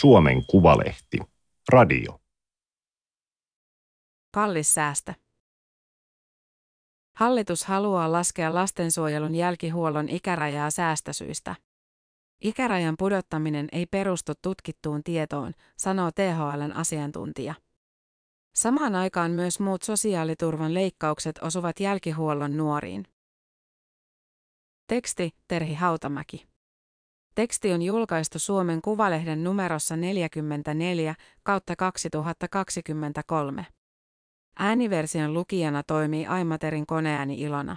Suomen Kuvalehti. Radio. Kallis säästö. Hallitus haluaa laskea lastensuojelun jälkihuollon ikärajaa säästösyistä. Ikärajan pudottaminen ei perustu tutkittuun tietoon, sanoo THLn asiantuntija. Samaan aikaan myös muut sosiaaliturvan leikkaukset osuvat jälkihuollon nuoriin. Teksti Terhi Hautamäki. Teksti on julkaistu Suomen Kuvalehden numerossa 44 kautta 2023. Ääniversion lukijana toimii Aimaterin koneääni Ilona.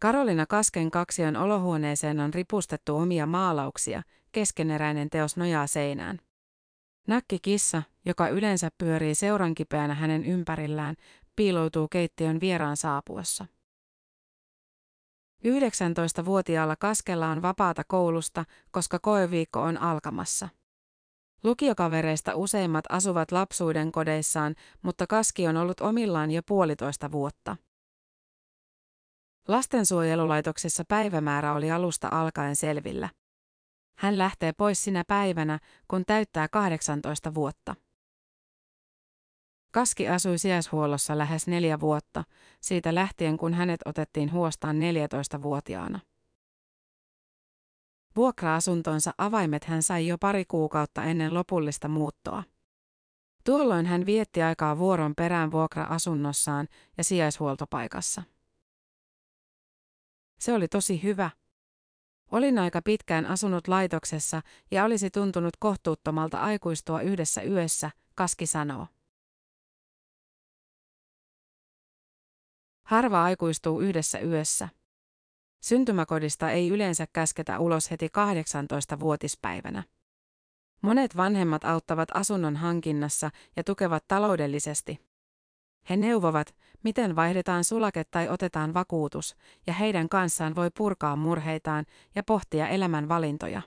Karolina Kasken kaksion olohuoneeseen on ripustettu omia maalauksia, keskeneräinen teos nojaa seinään. Nakki kissa, joka yleensä pyörii seurankipeänä hänen ympärillään, piiloutuu keittiön vieraan saapuessa. 19-vuotiaalla Kaskella on vapaata koulusta, koska koeviikko on alkamassa. Lukiokavereista useimmat asuvat lapsuuden kodeissaan, mutta Kaski on ollut omillaan jo puolitoista vuotta. Lastensuojelulaitoksessa päivämäärä oli alusta alkaen selvillä. Hän lähtee pois sinä päivänä, kun täyttää 18 vuotta. Kaski asui sijaishuollossa lähes neljä vuotta, siitä lähtien kun hänet otettiin huostaan 14-vuotiaana. Vuokra-asuntonsa avaimet hän sai jo pari kuukautta ennen lopullista muuttoa. Tuolloin hän vietti aikaa vuoron perään vuokra-asunnossaan ja sijaishuoltopaikassa. Se oli tosi hyvä. Olin aika pitkään asunut laitoksessa ja olisi tuntunut kohtuuttomalta aikuistua yhdessä yössä, Kaski sanoo. Harva aikuistuu yhdessä yössä. Syntymäkodista ei yleensä käsketä ulos heti 18-vuotispäivänä. Monet vanhemmat auttavat asunnon hankinnassa ja tukevat taloudellisesti. He neuvovat, miten vaihdetaan sulake tai otetaan vakuutus, ja heidän kanssaan voi purkaa murheitaan ja pohtia elämän valintoja.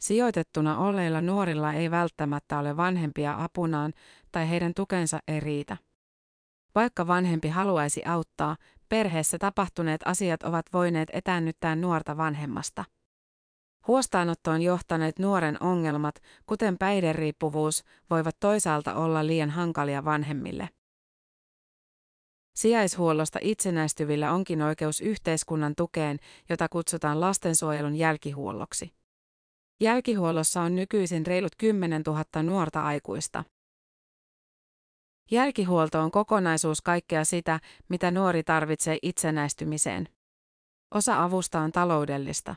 Sijoitettuna olleilla nuorilla ei välttämättä ole vanhempia apunaan tai heidän tukensa ei riitä. Vaikka vanhempi haluaisi auttaa, perheessä tapahtuneet asiat ovat voineet etäännyttää nuorta vanhemmasta. Huostaanottoon johtaneet nuoren ongelmat, kuten päihderiippuvuus, voivat toisaalta olla liian hankalia vanhemmille. Sijaishuollosta itsenäistyvillä onkin oikeus yhteiskunnan tukeen, jota kutsutaan lastensuojelun jälkihuolloksi. Jälkihuollossa on nykyisin reilut 10 000 nuorta aikuista. Jälkihuolto on kokonaisuus kaikkea sitä, mitä nuori tarvitsee itsenäistymiseen. Osa avusta on taloudellista.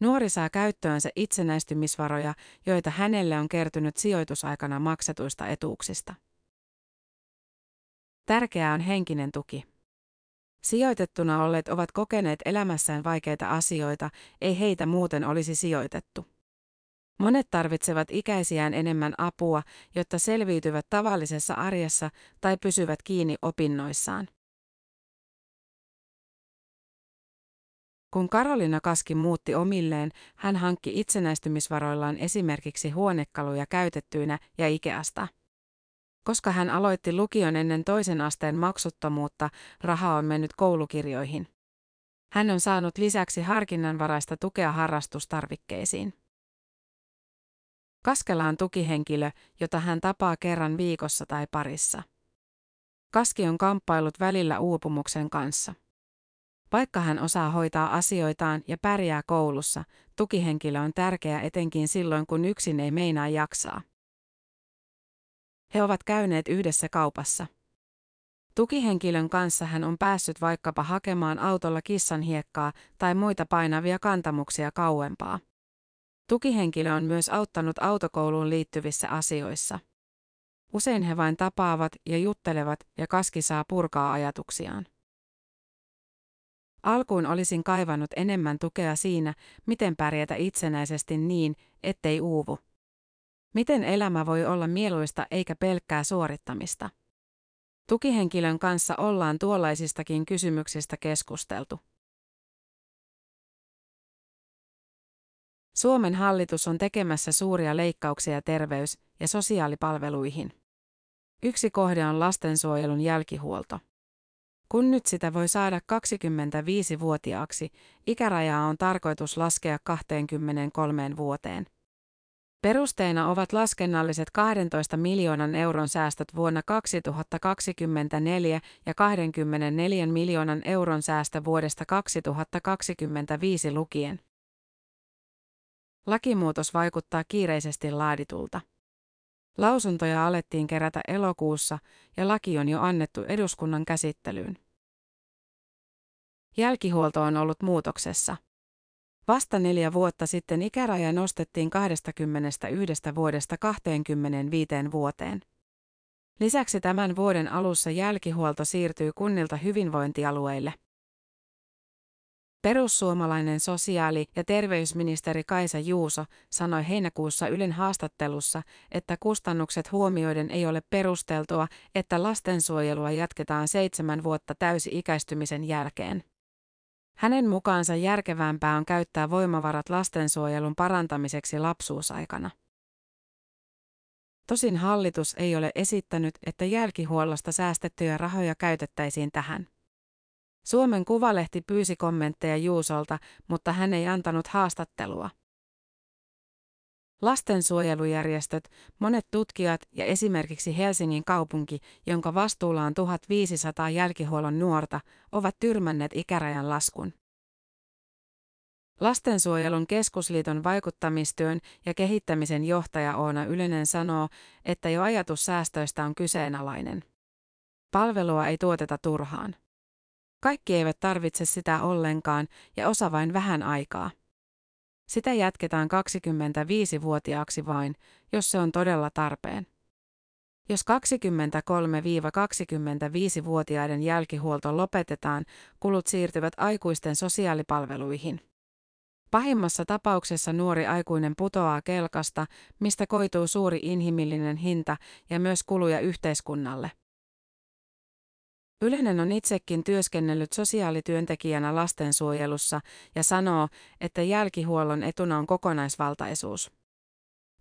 Nuori saa käyttöönsä itsenäistymisvaroja, joita hänelle on kertynyt sijoitusaikana maksetuista etuuksista. Tärkeää on henkinen tuki. Sijoitettuna olleet ovat kokeneet elämässään vaikeita asioita, ei heitä muuten olisi sijoitettu. Monet tarvitsevat ikäisiään enemmän apua, jotta selviytyvät tavallisessa arjessa tai pysyvät kiinni opinnoissaan. Kun Karolina Kaski muutti omilleen, hän hankki itsenäistymisvaroillaan esimerkiksi huonekaluja käytettyinä ja Ikeasta. Koska hän aloitti lukion ennen toisen asteen maksuttomuutta, raha on mennyt koulukirjoihin. Hän on saanut lisäksi harkinnanvaraista tukea harrastustarvikkeisiin. Kaskela on tukihenkilö, jota hän tapaa kerran viikossa tai parissa. Kaski on kamppailut välillä uupumuksen kanssa. Vaikka hän osaa hoitaa asioitaan ja pärjää koulussa, tukihenkilö on tärkeä etenkin silloin, kun yksin ei meinaa jaksaa. He ovat käyneet yhdessä kaupassa. Tukihenkilön kanssa hän on päässyt vaikkapa hakemaan autolla kissan hiekkaa tai muita painavia kantamuksia kauempaa. Tukihenkilö on myös auttanut autokouluun liittyvissä asioissa. Usein he vain tapaavat ja juttelevat ja Kaski saa purkaa ajatuksiaan. Alkuun olisin kaivannut enemmän tukea siinä, miten pärjätä itsenäisesti niin, ettei uuvu. Miten elämä voi olla mieluista eikä pelkkää suorittamista. Tukihenkilön kanssa ollaan tuollaisistakin kysymyksistä keskusteltu. Suomen hallitus on tekemässä suuria leikkauksia terveys- ja sosiaalipalveluihin. Yksi kohde on lastensuojelun jälkihuolto. Kun nyt sitä voi saada 25-vuotiaaksi, ikärajaa on tarkoitus laskea 23 vuoteen. Perusteina ovat laskennalliset 12 miljoonan euron säästöt vuonna 2024 ja 24 miljoonan euron säästö vuodesta 2025 lukien. Lakimuutos vaikuttaa kiireisesti laaditulta. Lausuntoja alettiin kerätä elokuussa ja laki on jo annettu eduskunnan käsittelyyn. Jälkihuolto on ollut muutoksessa. Vasta neljä vuotta sitten ikäraja nostettiin 21 vuodesta 25 vuoteen. Lisäksi tämän vuoden alussa jälkihuolto siirtyy kunnilta hyvinvointialueille. Perussuomalainen sosiaali- ja terveysministeri Kaisa Juuso sanoi heinäkuussa Ylen haastattelussa, että kustannukset huomioiden ei ole perusteltua, että lastensuojelua jatketaan seitsemän vuotta täysi-ikäistymisen jälkeen. Hänen mukaansa järkevämpää on käyttää voimavarat lastensuojelun parantamiseksi lapsuusaikana. Tosin hallitus ei ole esittänyt, että jälkihuollosta säästettyjä rahoja käytettäisiin tähän. Suomen Kuvalehti pyysi kommentteja Juusolta, mutta hän ei antanut haastattelua. Lastensuojelujärjestöt, monet tutkijat ja esimerkiksi Helsingin kaupunki, jonka vastuulla on 1500 jälkihuollon nuorta, ovat tyrmänneet ikärajan laskun. Lastensuojelun keskusliiton vaikuttamistyön ja kehittämisen johtaja Oona Ylinen sanoo, että jo ajatus säästöistä on kyseenalainen. Palvelua ei tuoteta turhaan. Kaikki eivät tarvitse sitä ollenkaan ja osa vain vähän aikaa. Sitä jatketaan 25-vuotiaaksi vain, jos se on todella tarpeen. Jos 23-25-vuotiaiden jälkihuolto lopetetaan, kulut siirtyvät aikuisten sosiaalipalveluihin. Pahimmassa tapauksessa nuori aikuinen putoaa kelkasta, mistä koituu suuri inhimillinen hinta ja myös kuluja yhteiskunnalle. Ylinen on itsekin työskennellyt sosiaalityöntekijänä lastensuojelussa ja sanoo, että jälkihuollon etuna on kokonaisvaltaisuus.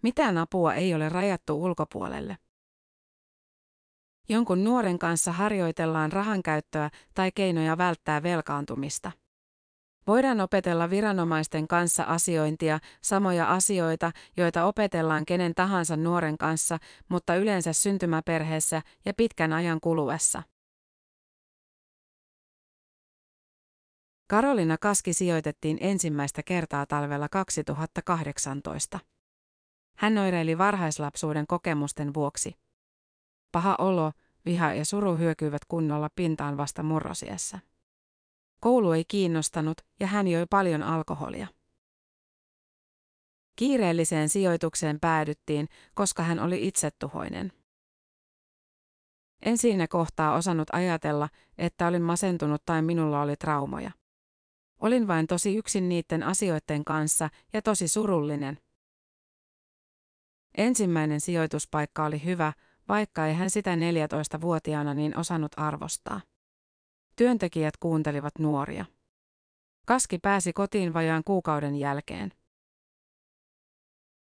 Mitään apua ei ole rajattu ulkopuolelle. Jonkun nuoren kanssa harjoitellaan rahankäyttöä tai keinoja välttää velkaantumista. Voidaan opetella viranomaisten kanssa asiointia, samoja asioita, joita opetellaan kenen tahansa nuoren kanssa, mutta yleensä syntymäperheessä ja pitkän ajan kuluessa. Karolina Kaski sijoitettiin ensimmäistä kertaa talvella 2018. Hän oireili varhaislapsuuden kokemusten vuoksi. Paha olo, viha ja suru hyökyivät kunnolla pintaan vasta murrosiessä. Koulu ei kiinnostanut ja hän joi paljon alkoholia. Kiireelliseen sijoitukseen päädyttiin, koska hän oli itsetuhoinen. En siinä kohtaa osannut ajatella, että olin masentunut tai minulla oli traumoja. Olin vain tosi yksin niiden asioiden kanssa ja tosi surullinen. Ensimmäinen sijoituspaikka oli hyvä, vaikka ei hän sitä 14-vuotiaana niin osannut arvostaa. Työntekijät kuuntelivat nuoria. Kaski pääsi kotiin vajaan kuukauden jälkeen.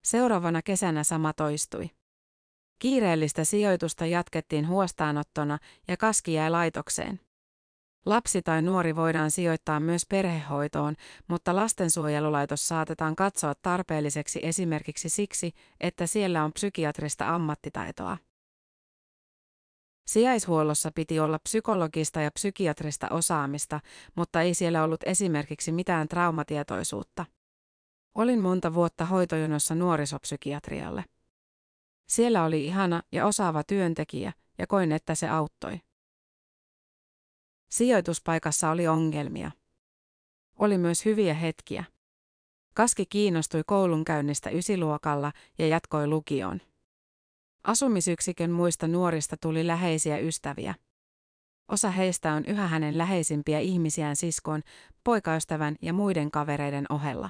Seuraavana kesänä sama toistui. Kiireellistä sijoitusta jatkettiin huostaanottona ja Kaski jäi laitokseen. Lapsi tai nuori voidaan sijoittaa myös perhehoitoon, mutta lastensuojelulaitos saatetaan katsoa tarpeelliseksi esimerkiksi siksi, että siellä on psykiatrista ammattitaitoa. Sijaishuollossa piti olla psykologista ja psykiatrista osaamista, mutta ei siellä ollut esimerkiksi mitään traumatietoisuutta. Olin monta vuotta hoitojonossa nuorisopsykiatrialle. Siellä oli ihana ja osaava työntekijä, ja koin, että se auttoi. Sijoituspaikassa oli ongelmia. Oli myös hyviä hetkiä. Kaski kiinnostui koulunkäynnistä ysiluokalla ja jatkoi lukioon. Asumisyksikön muista nuorista tuli läheisiä ystäviä. Osa heistä on yhä hänen läheisimpiä ihmisiään siskon, poikaystävän ja muiden kavereiden ohella.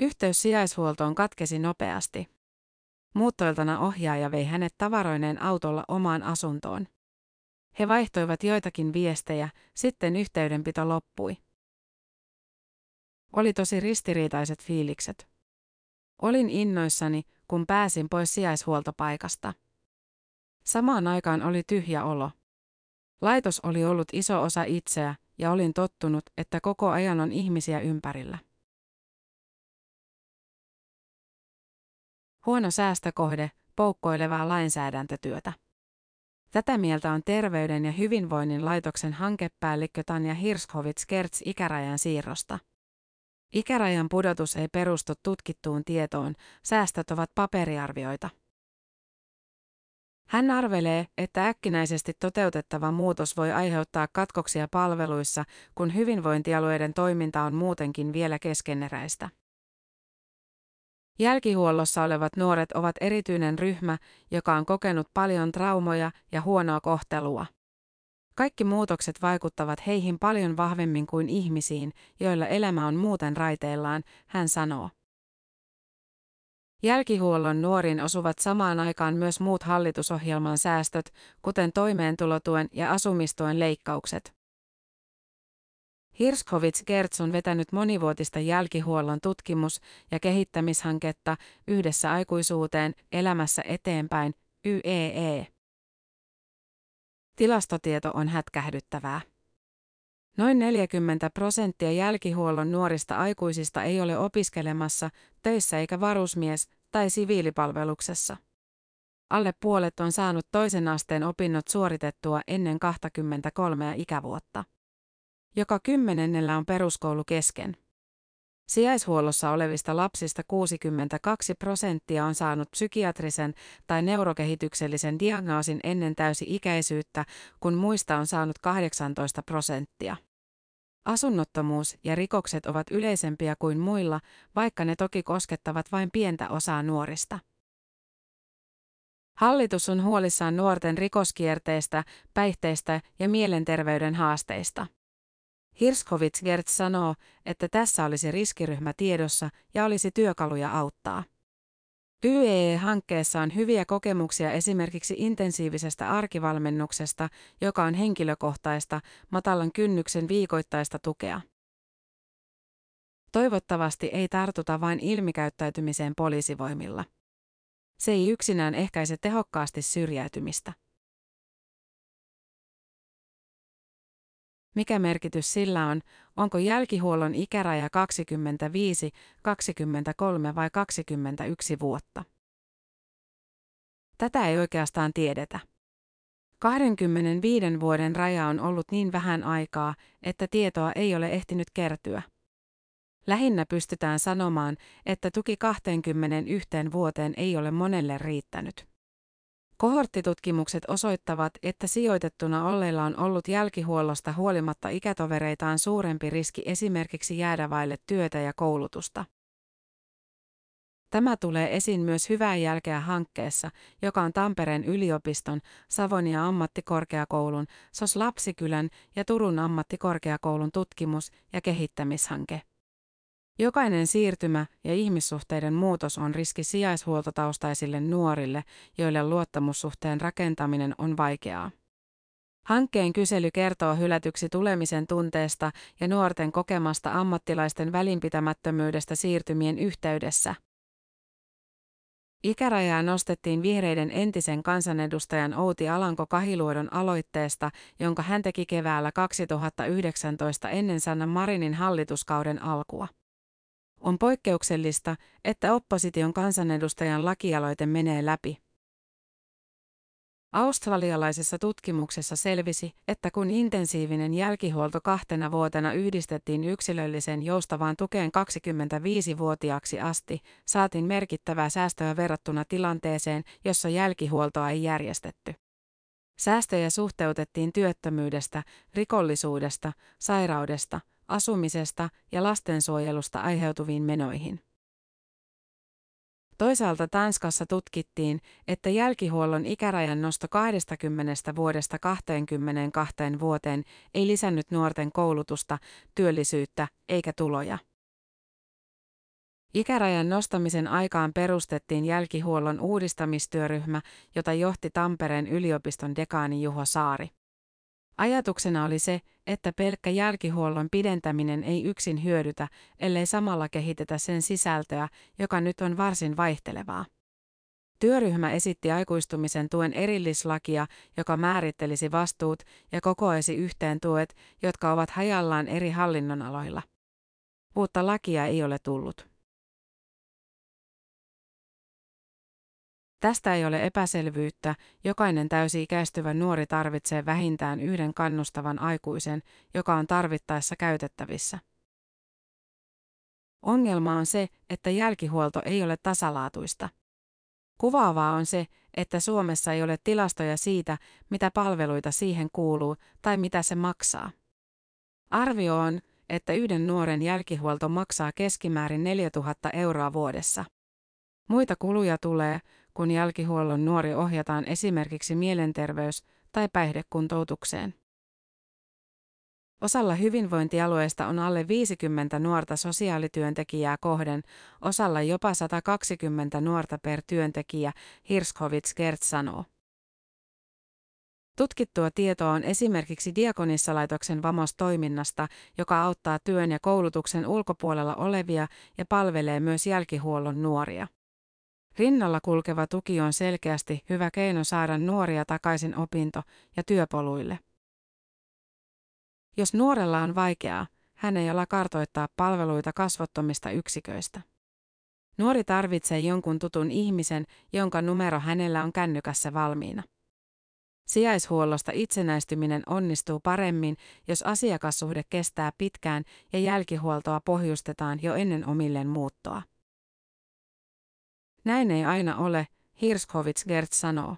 Yhteys sijaishuoltoon katkesi nopeasti. Muuttoiltana ohjaaja vei hänet tavaroineen autolla omaan asuntoon. He vaihtoivat joitakin viestejä, sitten yhteydenpito loppui. Oli tosi ristiriitaiset fiilikset. Olin innoissani, kun pääsin pois sijaishuoltopaikasta. Samaan aikaan oli tyhjä olo. Laitos oli ollut iso osa itseä, ja olin tottunut, että koko ajan on ihmisiä ympärillä. Huono säästökohde, poukkoilevaa lainsäädäntötyötä. Tätä mieltä on Terveyden ja hyvinvoinnin laitoksen hankepäällikkö Tanja Hirskovits Kerts ikärajan siirrosta. Ikärajan pudotus ei perustu tutkittuun tietoon, säästöt ovat paperiarvioita. Hän arvelee, että äkkinäisesti toteutettava muutos voi aiheuttaa katkoksia palveluissa, kun hyvinvointialueiden toiminta on muutenkin vielä keskeneräistä. Jälkihuollossa olevat nuoret ovat erityinen ryhmä, joka on kokenut paljon traumoja ja huonoa kohtelua. Kaikki muutokset vaikuttavat heihin paljon vahvemmin kuin ihmisiin, joilla elämä on muuten raiteillaan, hän sanoo. Jälkihuollon nuoriin osuvat samaan aikaan myös muut hallitusohjelman säästöt, kuten toimeentulotuen ja asumistuen leikkaukset. Hirskovits Gertz on vetänyt monivuotista jälkihuollon tutkimus- ja kehittämishanketta yhdessä aikuisuuteen elämässä eteenpäin, YEE. Tilastotieto on hätkähdyttävää. Noin 40 prosenttia jälkihuollon nuorista aikuisista ei ole opiskelemassa, töissä eikä varusmies- tai siviilipalveluksessa. Alle puolet on saanut toisen asteen opinnot suoritettua ennen 23 ikävuotta. Joka kymmenennellä on peruskoulu kesken. Sijaishuollossa olevista lapsista 62 prosenttia on saanut psykiatrisen tai neurokehityksellisen diagnoosin ennen täysi-ikäisyyttä, kun muista on saanut 18 prosenttia. Asunnottomuus ja rikokset ovat yleisempiä kuin muilla, vaikka ne toki koskettavat vain pientä osaa nuorista. Hallitus on huolissaan nuorten rikoskierteestä, päihteistä ja mielenterveyden haasteista. Hirskovits Gert sanoo, että tässä olisi riskiryhmä tiedossa ja olisi työkaluja auttaa. YEE-hankkeessa on hyviä kokemuksia esimerkiksi intensiivisestä arkivalmennuksesta, joka on henkilökohtaista, matalan kynnyksen viikoittaista tukea. Toivottavasti ei tartuta vain ilmikäyttäytymiseen poliisivoimilla. Se ei yksinään ehkäise tehokkaasti syrjäytymistä. Mikä merkitys sillä on, onko jälkihuollon ikäraja 25, 23 vai 21 vuotta? Tätä ei oikeastaan tiedetä. 25 vuoden raja on ollut niin vähän aikaa, että tietoa ei ole ehtinyt kertyä. Lähinnä pystytään sanomaan, että tuki 21 vuoteen ei ole monelle riittänyt. Kohorttitutkimukset osoittavat, että sijoitettuna olleilla on ollut jälkihuollosta huolimatta ikätovereitaan suurempi riski esimerkiksi jäädä vaille työtä ja koulutusta. Tämä tulee esiin myös hyvää jälkeä hankkeessa, joka on Tampereen yliopiston, Savonia ammattikorkeakoulun, SOS Lapsikylän ja Turun ammattikorkeakoulun tutkimus- ja kehittämishanke. Jokainen siirtymä ja ihmissuhteiden muutos on riski sijaishuoltotaustaisille nuorille, joille luottamussuhteen rakentaminen on vaikeaa. Hankkeen kysely kertoo hylätyksi tulemisen tunteesta ja nuorten kokemasta ammattilaisten välinpitämättömyydestä siirtymien yhteydessä. Ikärajaa nostettiin vihreiden entisen kansanedustajan Outi Alanko Kahiluodon aloitteesta, jonka hän teki keväällä 2019 ennen Sanna Marinin hallituskauden alkua. On poikkeuksellista, että opposition kansanedustajan lakialoite menee läpi. Australialaisessa tutkimuksessa selvisi, että kun intensiivinen jälkihuolto kahtena vuotena yhdistettiin yksilölliseen joustavaan tukeen 25-vuotiaaksi asti, saatiin merkittävää säästöä verrattuna tilanteeseen, jossa jälkihuoltoa ei järjestetty. Säästöjä suhteutettiin työttömyydestä, rikollisuudesta, sairaudesta, asumisesta ja lastensuojelusta aiheutuviin menoihin. Toisaalta Tanskassa tutkittiin, että jälkihuollon ikärajan nosto 20 vuodesta 22 vuoteen ei lisännyt nuorten koulutusta, työllisyyttä eikä tuloja. Ikärajan nostamisen aikaan perustettiin jälkihuollon uudistamistyöryhmä, jota johti Tampereen yliopiston dekaani Juho Saari. Ajatuksena oli se, että pelkkä jälkihuollon pidentäminen ei yksin hyödytä, ellei samalla kehitetä sen sisältöä, joka nyt on varsin vaihtelevaa. Työryhmä esitti aikuistumisen tuen erillislakia, joka määrittelisi vastuut ja kokoaisi yhteen tuet, jotka ovat hajallaan eri hallinnonaloilla. Uutta lakia ei ole tullut. Tästä ei ole epäselvyyttä, jokainen täysi-ikäistyvä nuori tarvitsee vähintään yhden kannustavan aikuisen, joka on tarvittaessa käytettävissä. Ongelma on se, että jälkihuolto ei ole tasalaatuista. Kuvaavaa on se, että Suomessa ei ole tilastoja siitä, mitä palveluita siihen kuuluu tai mitä se maksaa. Arvio on, että yhden nuoren jälkihuolto maksaa keskimäärin 4000 euroa vuodessa. Muita kuluja tulee, kun jälkihuollon nuori ohjataan esimerkiksi mielenterveys- tai päihdekuntoutukseen. Osalla hyvinvointialueista on alle 50 nuorta sosiaalityöntekijää kohden, osalla jopa 120 nuorta per työntekijä, Hirskovits Gert sanoo. Tutkittua tietoa on esimerkiksi Diakonissalaitoksen Vamos-toiminnasta, joka auttaa työn ja koulutuksen ulkopuolella olevia ja palvelee myös jälkihuollon nuoria. Rinnalla kulkeva tuki on selkeästi hyvä keino saada nuoria takaisin opinto- ja työpoluille. Jos nuorella on vaikeaa, hän ei ala kartoittaa palveluita kasvottomista yksiköistä. Nuori tarvitsee jonkun tutun ihmisen, jonka numero hänellä on kännykässä valmiina. Sijaishuollosta itsenäistyminen onnistuu paremmin, jos asiakassuhde kestää pitkään ja jälkihuoltoa pohjustetaan jo ennen omilleen muuttoa. Näin ei aina ole, Hirskovits Gert sanoo.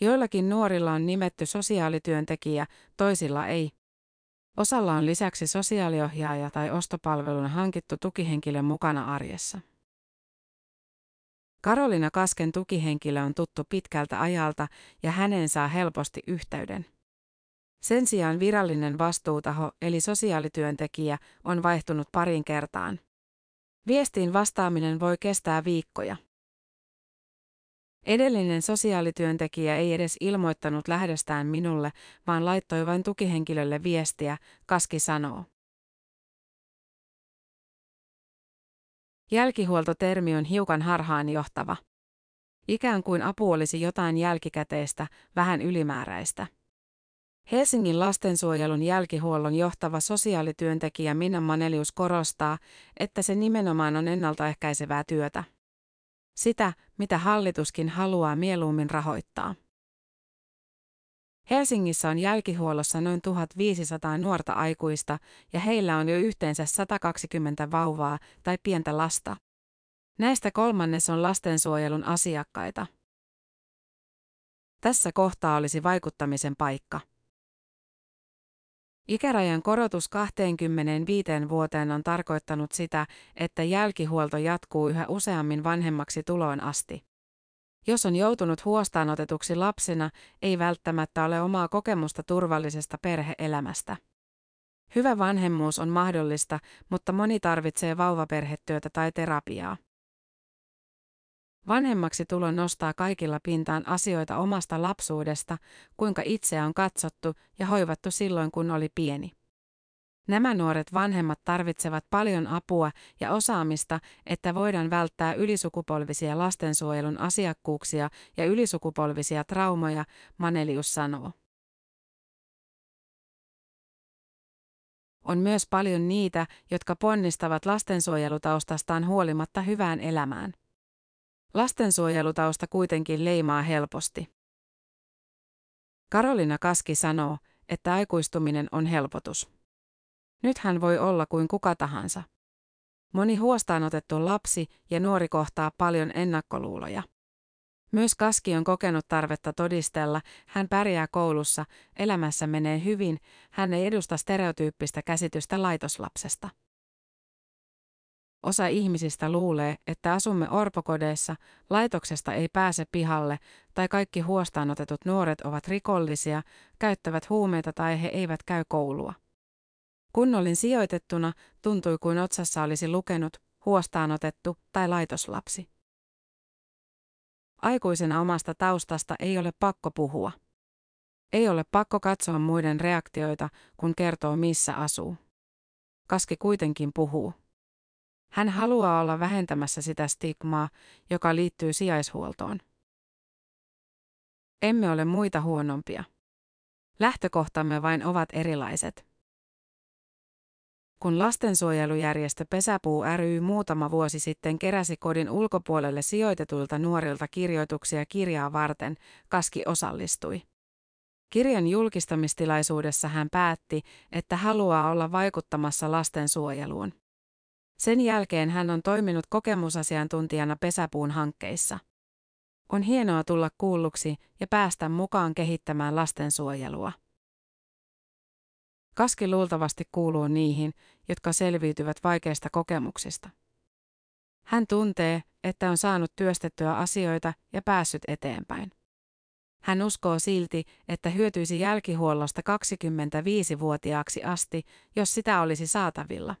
Joillakin nuorilla on nimetty sosiaalityöntekijä, toisilla ei. Osalla on lisäksi sosiaaliohjaaja tai ostopalvelun hankittu tukihenkilö mukana arjessa. Karolina Kasken tukihenkilö on tuttu pitkältä ajalta ja hänen saa helposti yhteyden. Sen sijaan virallinen vastuutaho eli sosiaalityöntekijä on vaihtunut parin kertaan. Viestiin vastaaminen voi kestää viikkoja. Edellinen sosiaalityöntekijä ei edes ilmoittanut lähdöstään minulle, vaan laittoi vain tukihenkilölle viestiä, Kaski sanoo. Jälkihuoltotermi on hiukan harhaanjohtava. Ikään kuin apu olisi jotain jälkikäteistä, vähän ylimääräistä. Helsingin lastensuojelun jälkihuollon johtava sosiaalityöntekijä Minna Manelius korostaa, että se nimenomaan on ennaltaehkäisevää työtä. Sitä, mitä hallituskin haluaa mieluummin rahoittaa. Helsingissä on jälkihuollossa noin 1500 nuorta aikuista ja heillä on jo yhteensä 120 vauvaa tai pientä lasta. Näistä kolmannes on lastensuojelun asiakkaita. Tässä kohtaa olisi vaikuttamisen paikka. Ikärajan korotus 25 vuoteen on tarkoittanut sitä, että jälkihuolto jatkuu yhä useammin vanhemmaksi tuloon asti. Jos on joutunut huostaanotetuksi lapsena, ei välttämättä ole omaa kokemusta turvallisesta perheelämästä. Hyvä vanhemmuus on mahdollista, mutta moni tarvitsee vauvaperhetyötä tai terapiaa. Vanhemmaksi tulo nostaa kaikilla pintaan asioita omasta lapsuudesta, kuinka itseä on katsottu ja hoivattu silloin kun oli pieni. Nämä nuoret vanhemmat tarvitsevat paljon apua ja osaamista, että voidaan välttää ylisukupolvisia lastensuojelun asiakkuuksia ja ylisukupolvisia traumoja, Manelius sanoo. On myös paljon niitä, jotka ponnistavat lastensuojelutaustastaan huolimatta hyvään elämään. Lastensuojelutausta kuitenkin leimaa helposti. Karolina Kaski sanoo, että aikuistuminen on helpotus. Nyt hän voi olla kuin kuka tahansa. Moni huostaanotettu lapsi ja nuori kohtaa paljon ennakkoluuloja. Myös Kaski on kokenut tarvetta todistella, hän pärjää koulussa, elämässä menee hyvin, hän ei edusta stereotyyppistä käsitystä laitoslapsesta. Osa ihmisistä luulee, että asumme orpokodeissa, laitoksesta ei pääse pihalle tai kaikki huostaanotetut nuoret ovat rikollisia, käyttävät huumeita tai he eivät käy koulua. Kun olin sijoitettuna, tuntui kuin otsassa olisi lukenut huostaanotettu tai laitoslapsi. Aikuisena omasta taustasta ei ole pakko puhua. Ei ole pakko katsoa muiden reaktioita, kun kertoo missä asuu. Kaski kuitenkin puhuu. Hän haluaa olla vähentämässä sitä stigmaa, joka liittyy sijaishuoltoon. Emme ole muita huonompia. Lähtökohtamme vain ovat erilaiset. Kun lastensuojelujärjestö Pesäpuu ry muutama vuosi sitten keräsi kodin ulkopuolelle sijoitetuilta nuorilta kirjoituksia kirjaa varten, Kaski osallistui. Kirjan julkistamistilaisuudessa hän päätti, että haluaa olla vaikuttamassa lastensuojeluun. Sen jälkeen hän on toiminut kokemusasiantuntijana Pesäpuun hankkeissa. On hienoa tulla kuulluksi ja päästä mukaan kehittämään lastensuojelua. Kaski luultavasti kuuluu niihin, jotka selviytyvät vaikeista kokemuksista. Hän tuntee, että on saanut työstettyä asioita ja päässyt eteenpäin. Hän uskoo silti, että hyötyisi jälkihuollosta 25-vuotiaaksi asti, jos sitä olisi saatavilla.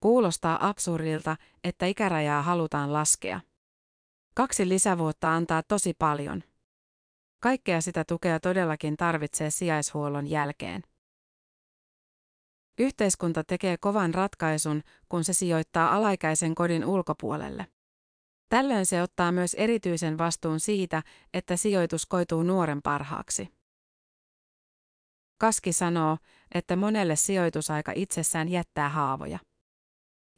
Kuulostaa absurdilta, että ikärajaa halutaan laskea. Kaksi lisävuotta antaa tosi paljon. Kaikkea sitä tukea todellakin tarvitsee sijaishuollon jälkeen. Yhteiskunta tekee kovan ratkaisun, kun se sijoittaa alaikäisen kodin ulkopuolelle. Tällöin se ottaa myös erityisen vastuun siitä, että sijoitus koituu nuoren parhaaksi. Kaski sanoo, että monelle sijoitusaika itsessään jättää haavoja.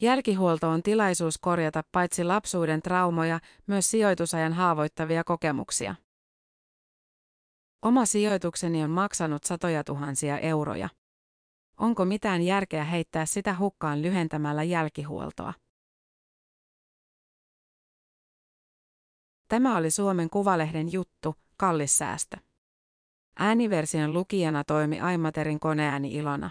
Jälkihuolto on tilaisuus korjata paitsi lapsuuden traumoja, myös sijoitusajan haavoittavia kokemuksia. Oma sijoitukseni on maksanut satoja tuhansia euroja. Onko mitään järkeä heittää sitä hukkaan lyhentämällä jälkihuoltoa? Tämä oli Suomen Kuvalehden juttu, kallis säästö. Ääniversion lukijana toimi Aimaterin koneääni Ilona.